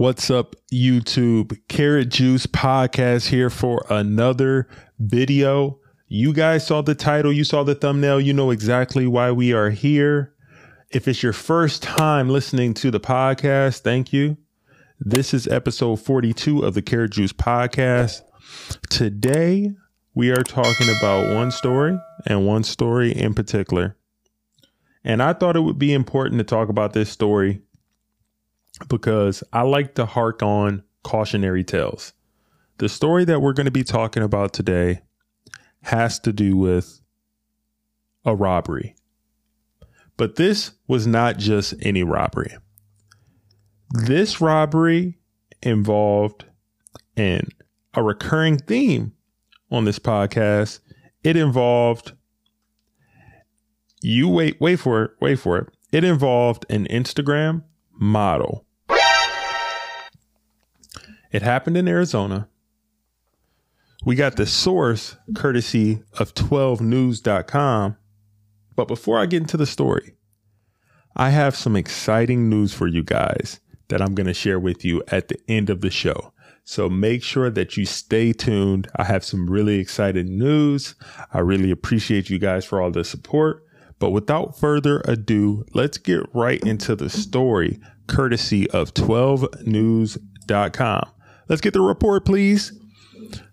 What's up, YouTube? Carrot Juice Podcast here for another video. You guys saw the title, you saw the thumbnail, you know exactly why we are here. If it's your first time listening to the podcast, thank you. This is episode 42 of the Carrot Juice Podcast. Today, we are talking about one story and one story in particular. And I thought it would be important to talk about this story because I like to hark on cautionary tales. The story that we're going to be talking about today has to do with a robbery. But this was not just any robbery. This robbery involved and a recurring theme on this podcast. It involved you wait wait for it, wait for it. It involved an Instagram model it happened in Arizona. We got the source courtesy of 12news.com. But before I get into the story, I have some exciting news for you guys that I'm going to share with you at the end of the show. So make sure that you stay tuned. I have some really exciting news. I really appreciate you guys for all the support. But without further ado, let's get right into the story courtesy of 12news.com. Let's get the report, please.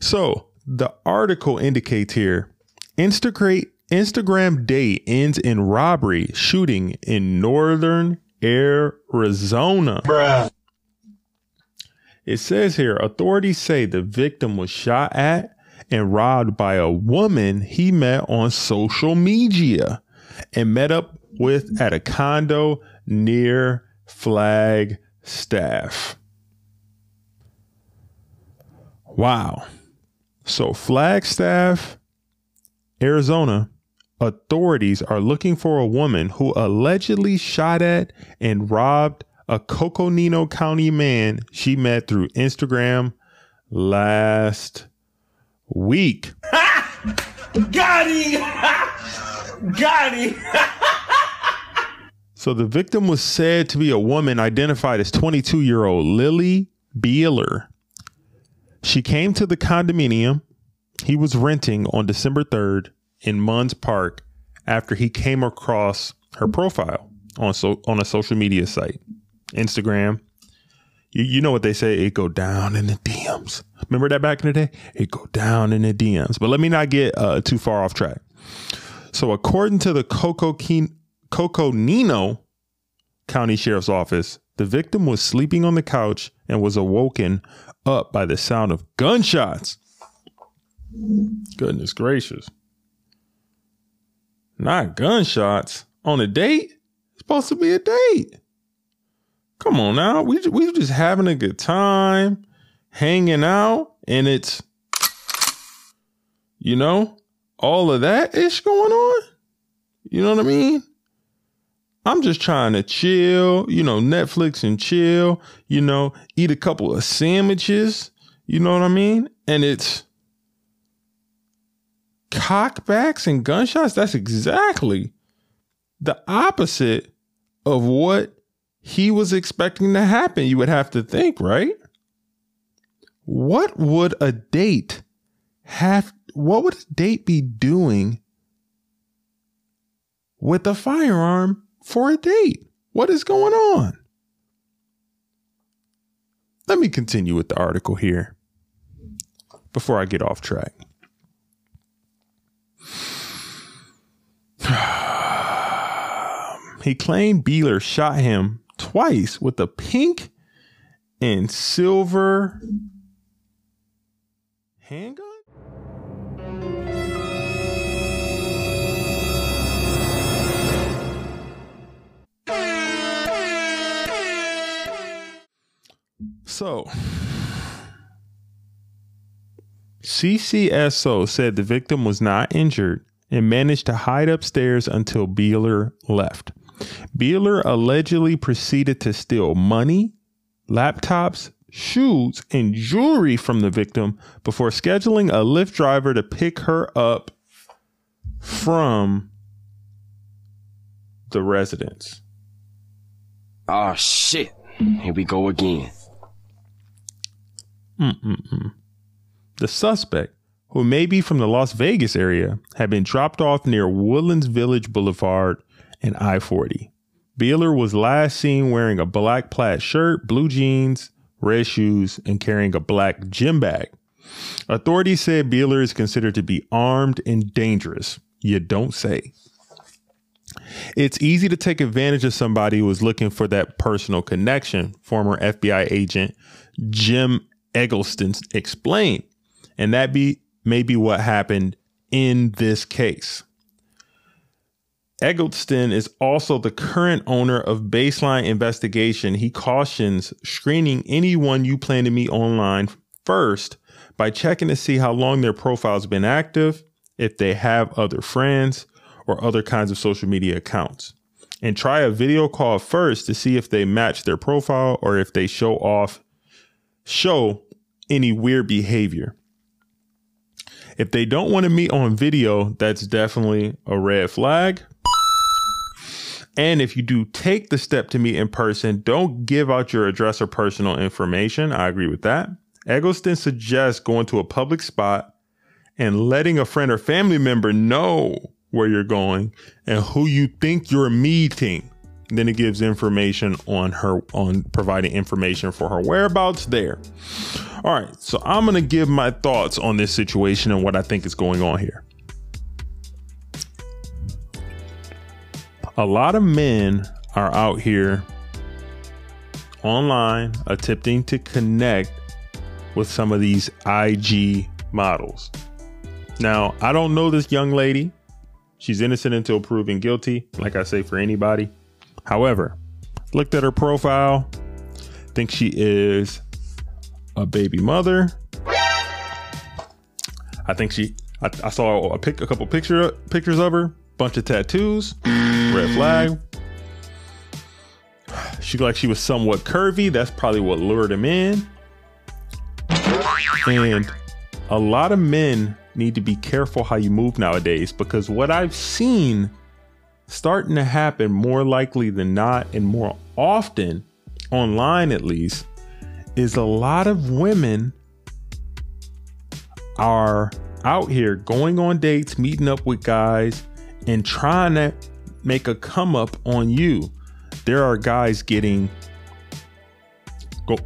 So the article indicates here Instagram Instagram day ends in robbery shooting in northern Arizona. Bruh. It says here authorities say the victim was shot at and robbed by a woman he met on social media and met up with at a condo near Flagstaff. Wow. So, Flagstaff, Arizona, authorities are looking for a woman who allegedly shot at and robbed a Coconino County man she met through Instagram last week. Got him! Got him! so the victim was said to be a woman identified as 22 year old Lily Beeler. She came to the condominium he was renting on December 3rd in Munds Park after he came across her profile on so on a social media site, Instagram. You, you know what they say, it go down in the DMs. Remember that back in the day? It go down in the DMs. But let me not get uh, too far off track. So according to the Coconino County Sheriff's Office, the victim was sleeping on the couch and was awoken up by the sound of gunshots. Goodness gracious. Not gunshots on a date? It's supposed to be a date. Come on now. We we just having a good time, hanging out, and it's you know, all of that ish going on. You know what I mean? I'm just trying to chill, you know, Netflix and chill, you know, eat a couple of sandwiches, you know what I mean? And it's cockbacks and gunshots. That's exactly the opposite of what he was expecting to happen. You would have to think, right? What would a date have? What would a date be doing with a firearm for a date. What is going on? Let me continue with the article here before I get off track. he claimed Beeler shot him twice with a pink and silver handgun. So, CCSO said the victim was not injured and managed to hide upstairs until Beeler left. Beeler allegedly proceeded to steal money, laptops, shoes, and jewelry from the victim before scheduling a Lyft driver to pick her up from the residence. Oh shit. Here we go again. Mm-mm-mm. The suspect, who may be from the Las Vegas area, had been dropped off near Woodlands Village Boulevard and I 40. Beeler was last seen wearing a black plaid shirt, blue jeans, red shoes, and carrying a black gym bag. Authorities said Beeler is considered to be armed and dangerous. You don't say. It's easy to take advantage of somebody who is looking for that personal connection, former FBI agent Jim Eggleston explained. And that be maybe what happened in this case. Eggleston is also the current owner of Baseline Investigation. He cautions screening anyone you plan to meet online first by checking to see how long their profile's been active, if they have other friends, or other kinds of social media accounts. And try a video call first to see if they match their profile or if they show off, show any weird behavior. If they don't want to meet on video, that's definitely a red flag. And if you do take the step to meet in person, don't give out your address or personal information. I agree with that. Eggleston suggests going to a public spot and letting a friend or family member know where you're going and who you think you're meeting. Then it gives information on her, on providing information for her whereabouts there. All right, so I'm gonna give my thoughts on this situation and what I think is going on here. A lot of men are out here online attempting to connect with some of these IG models. Now, I don't know this young lady. She's innocent until proven guilty, like I say for anybody. However, looked at her profile, think she is a baby mother. I think she. I, I saw a pic, a couple picture pictures of her, bunch of tattoos, red flag. She looked like she was somewhat curvy. That's probably what lured him in. And a lot of men need to be careful how you move nowadays because what I've seen starting to happen more likely than not and more often online at least is a lot of women are out here going on dates, meeting up with guys and trying to make a come up on you. There are guys getting go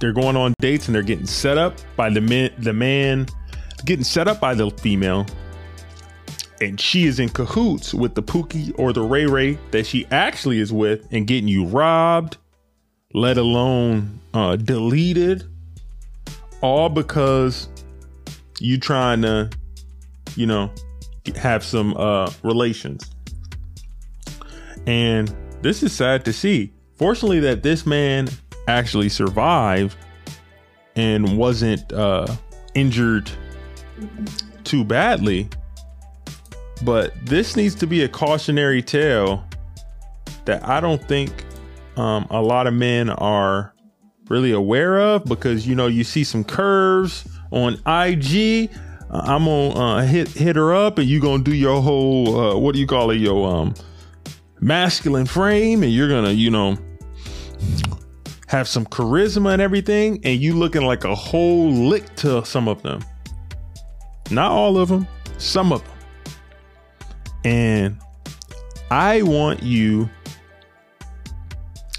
they're going on dates and they're getting set up by the man the man getting set up by the female, and she is in cahoots with the Pookie or the Ray Ray that she actually is with, and getting you robbed, let alone uh, deleted, all because you trying to, you know, have some uh, relations. And this is sad to see. Fortunately, that this man actually survived and wasn't uh, injured too badly. But this needs to be a cautionary tale that I don't think um, a lot of men are really aware of because you know you see some curves on IG. Uh, I'm gonna uh, hit hit her up, and you gonna do your whole uh, what do you call it, your um masculine frame, and you're gonna you know have some charisma and everything, and you looking like a whole lick to some of them. Not all of them, some of them. And I want you,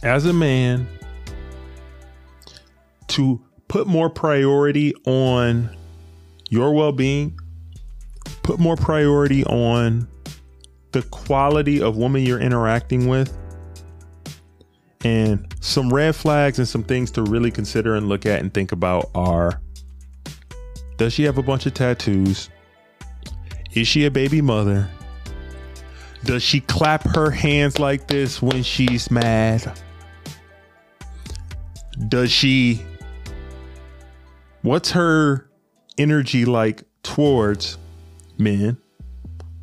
as a man, to put more priority on your well being, put more priority on the quality of woman you're interacting with, and some red flags and some things to really consider and look at and think about are does she have a bunch of tattoos? Is she a baby mother? Does she clap her hands like this when she's mad? Does she. What's her energy like towards men?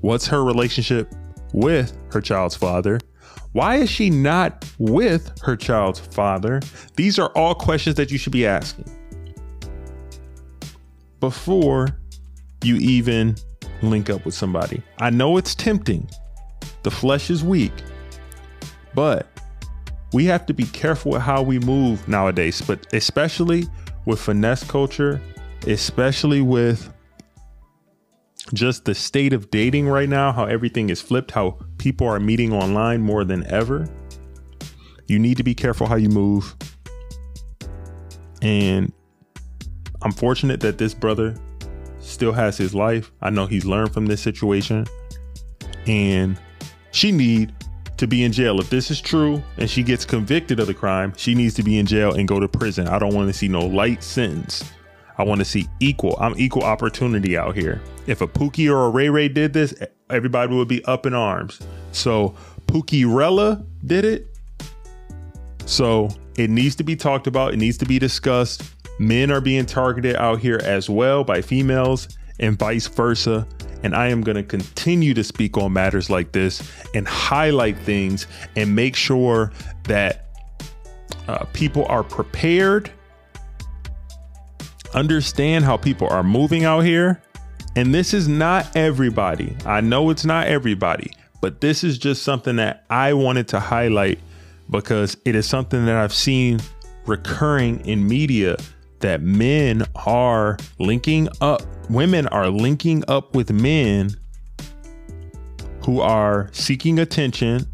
What's her relationship with her child's father? Why is she not with her child's father? These are all questions that you should be asking before you even link up with somebody. I know it's tempting. The flesh is weak. But we have to be careful with how we move nowadays, but especially with finesse culture, especially with just the state of dating right now, how everything is flipped, how people are meeting online more than ever. You need to be careful how you move. And I'm fortunate that this brother still has his life. I know he's learned from this situation. And she need to be in jail. If this is true and she gets convicted of the crime, she needs to be in jail and go to prison. I don't want to see no light sentence. I want to see equal. I'm equal opportunity out here. If a Pookie or a Ray Ray did this, everybody would be up in arms. So Pookie Rella did it. So it needs to be talked about. It needs to be discussed. Men are being targeted out here as well by females and vice versa. And I am going to continue to speak on matters like this and highlight things and make sure that uh, people are prepared, understand how people are moving out here. And this is not everybody. I know it's not everybody, but this is just something that I wanted to highlight because it is something that I've seen recurring in media that men are linking up, women are linking up with men who are seeking attention,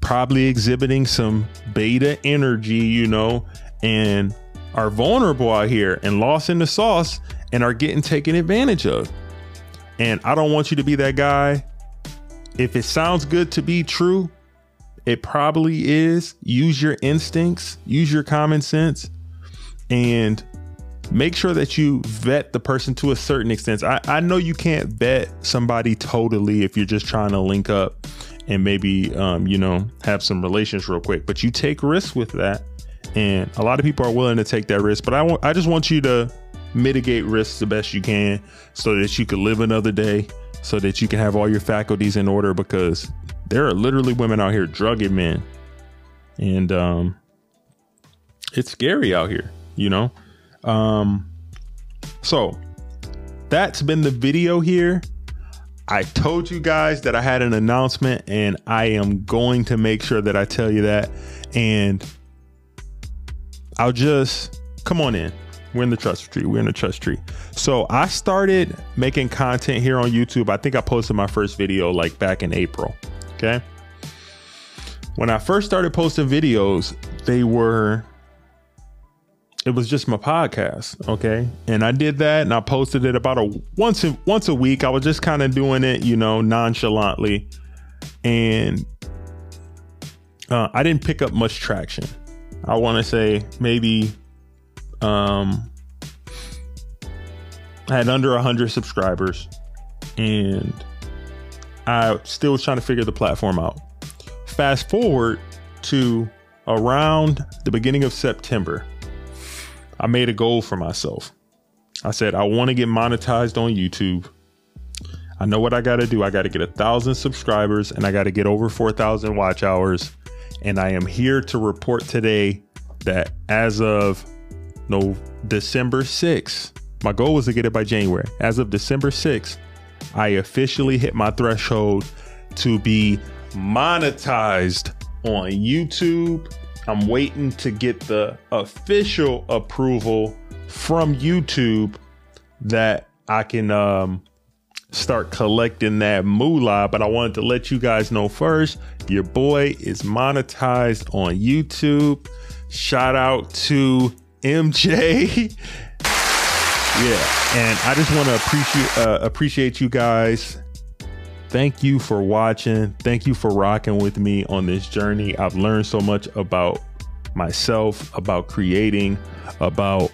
probably exhibiting some beta energy, you know, and are vulnerable out here and lost in the sauce and are getting taken advantage of. And I don't want you to be that guy. If it sounds good to be true, it probably is. Use your instincts, use your common sense and make sure that you vet the person to a certain extent. I, I know you can't vet somebody totally if you're just trying to link up and maybe um, you know have some relations real quick, but you take risks with that, and a lot of people are willing to take that risk. But I want I just want you to mitigate risks the best you can so that you can live another day, so that you can have all your faculties in order because there are literally women out here drugging men, and um, it's scary out here you know? Um, so that's been the video here. I told you guys that I had an announcement and I am going to make sure that I tell you that. And I'll just come on in. We're in the trust tree. We're in the trust tree. So I started making content here on YouTube. I think I posted my first video like back in April. Okay. When I first started posting videos, they were it was just my podcast okay? And i did that and i posted it about a once a, once a week. I was just kind of doing it you know nonchalantly. And uh, i didn't pick up much traction. I want to say maybe um i had under 100 subscribers and i still was trying to figure the platform out. Fast forward to around the beginning of september I made a goal for myself. I said, I want to get monetized on YouTube. I know what I got to do. I got to get a thousand subscribers and I got to get over 4,000 watch hours. And I am here to report today that as of no December 6th, my goal was to get it by January. As of December 6th, I officially hit my threshold to be monetized on YouTube I'm waiting to get the official approval from YouTube that I can um, start collecting that moolah. But I wanted to let you guys know first your boy is monetized on YouTube. Shout out to MJ. yeah, and I just want to appreciate uh, appreciate you guys Thank you for watching. Thank you for rocking with me on this journey. I've learned so much about myself, about creating, about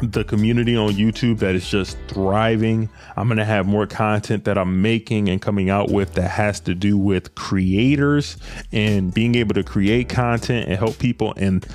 the community on YouTube that is just thriving. I'm going to have more content that I'm making and coming out with that has to do with creators and being able to create content and help people and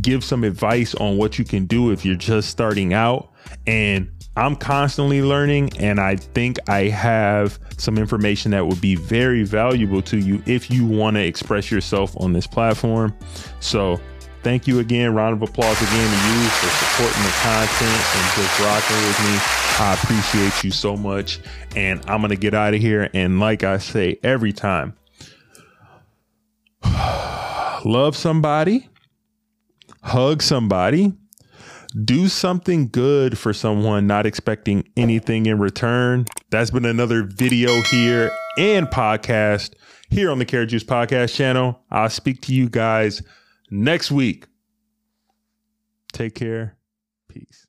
give some advice on what you can do if you're just starting out. And I'm constantly learning, and I think I have some information that would be very valuable to you if you want to express yourself on this platform. So, thank you again. Round of applause again to you for supporting the content and just rocking with me. I appreciate you so much. And I'm going to get out of here. And like I say every time, love somebody, hug somebody do something good for someone, not expecting anything in return. That's been another video here and podcast here on the Care Juice Podcast channel. I'll speak to you guys next week. Take care. Peace.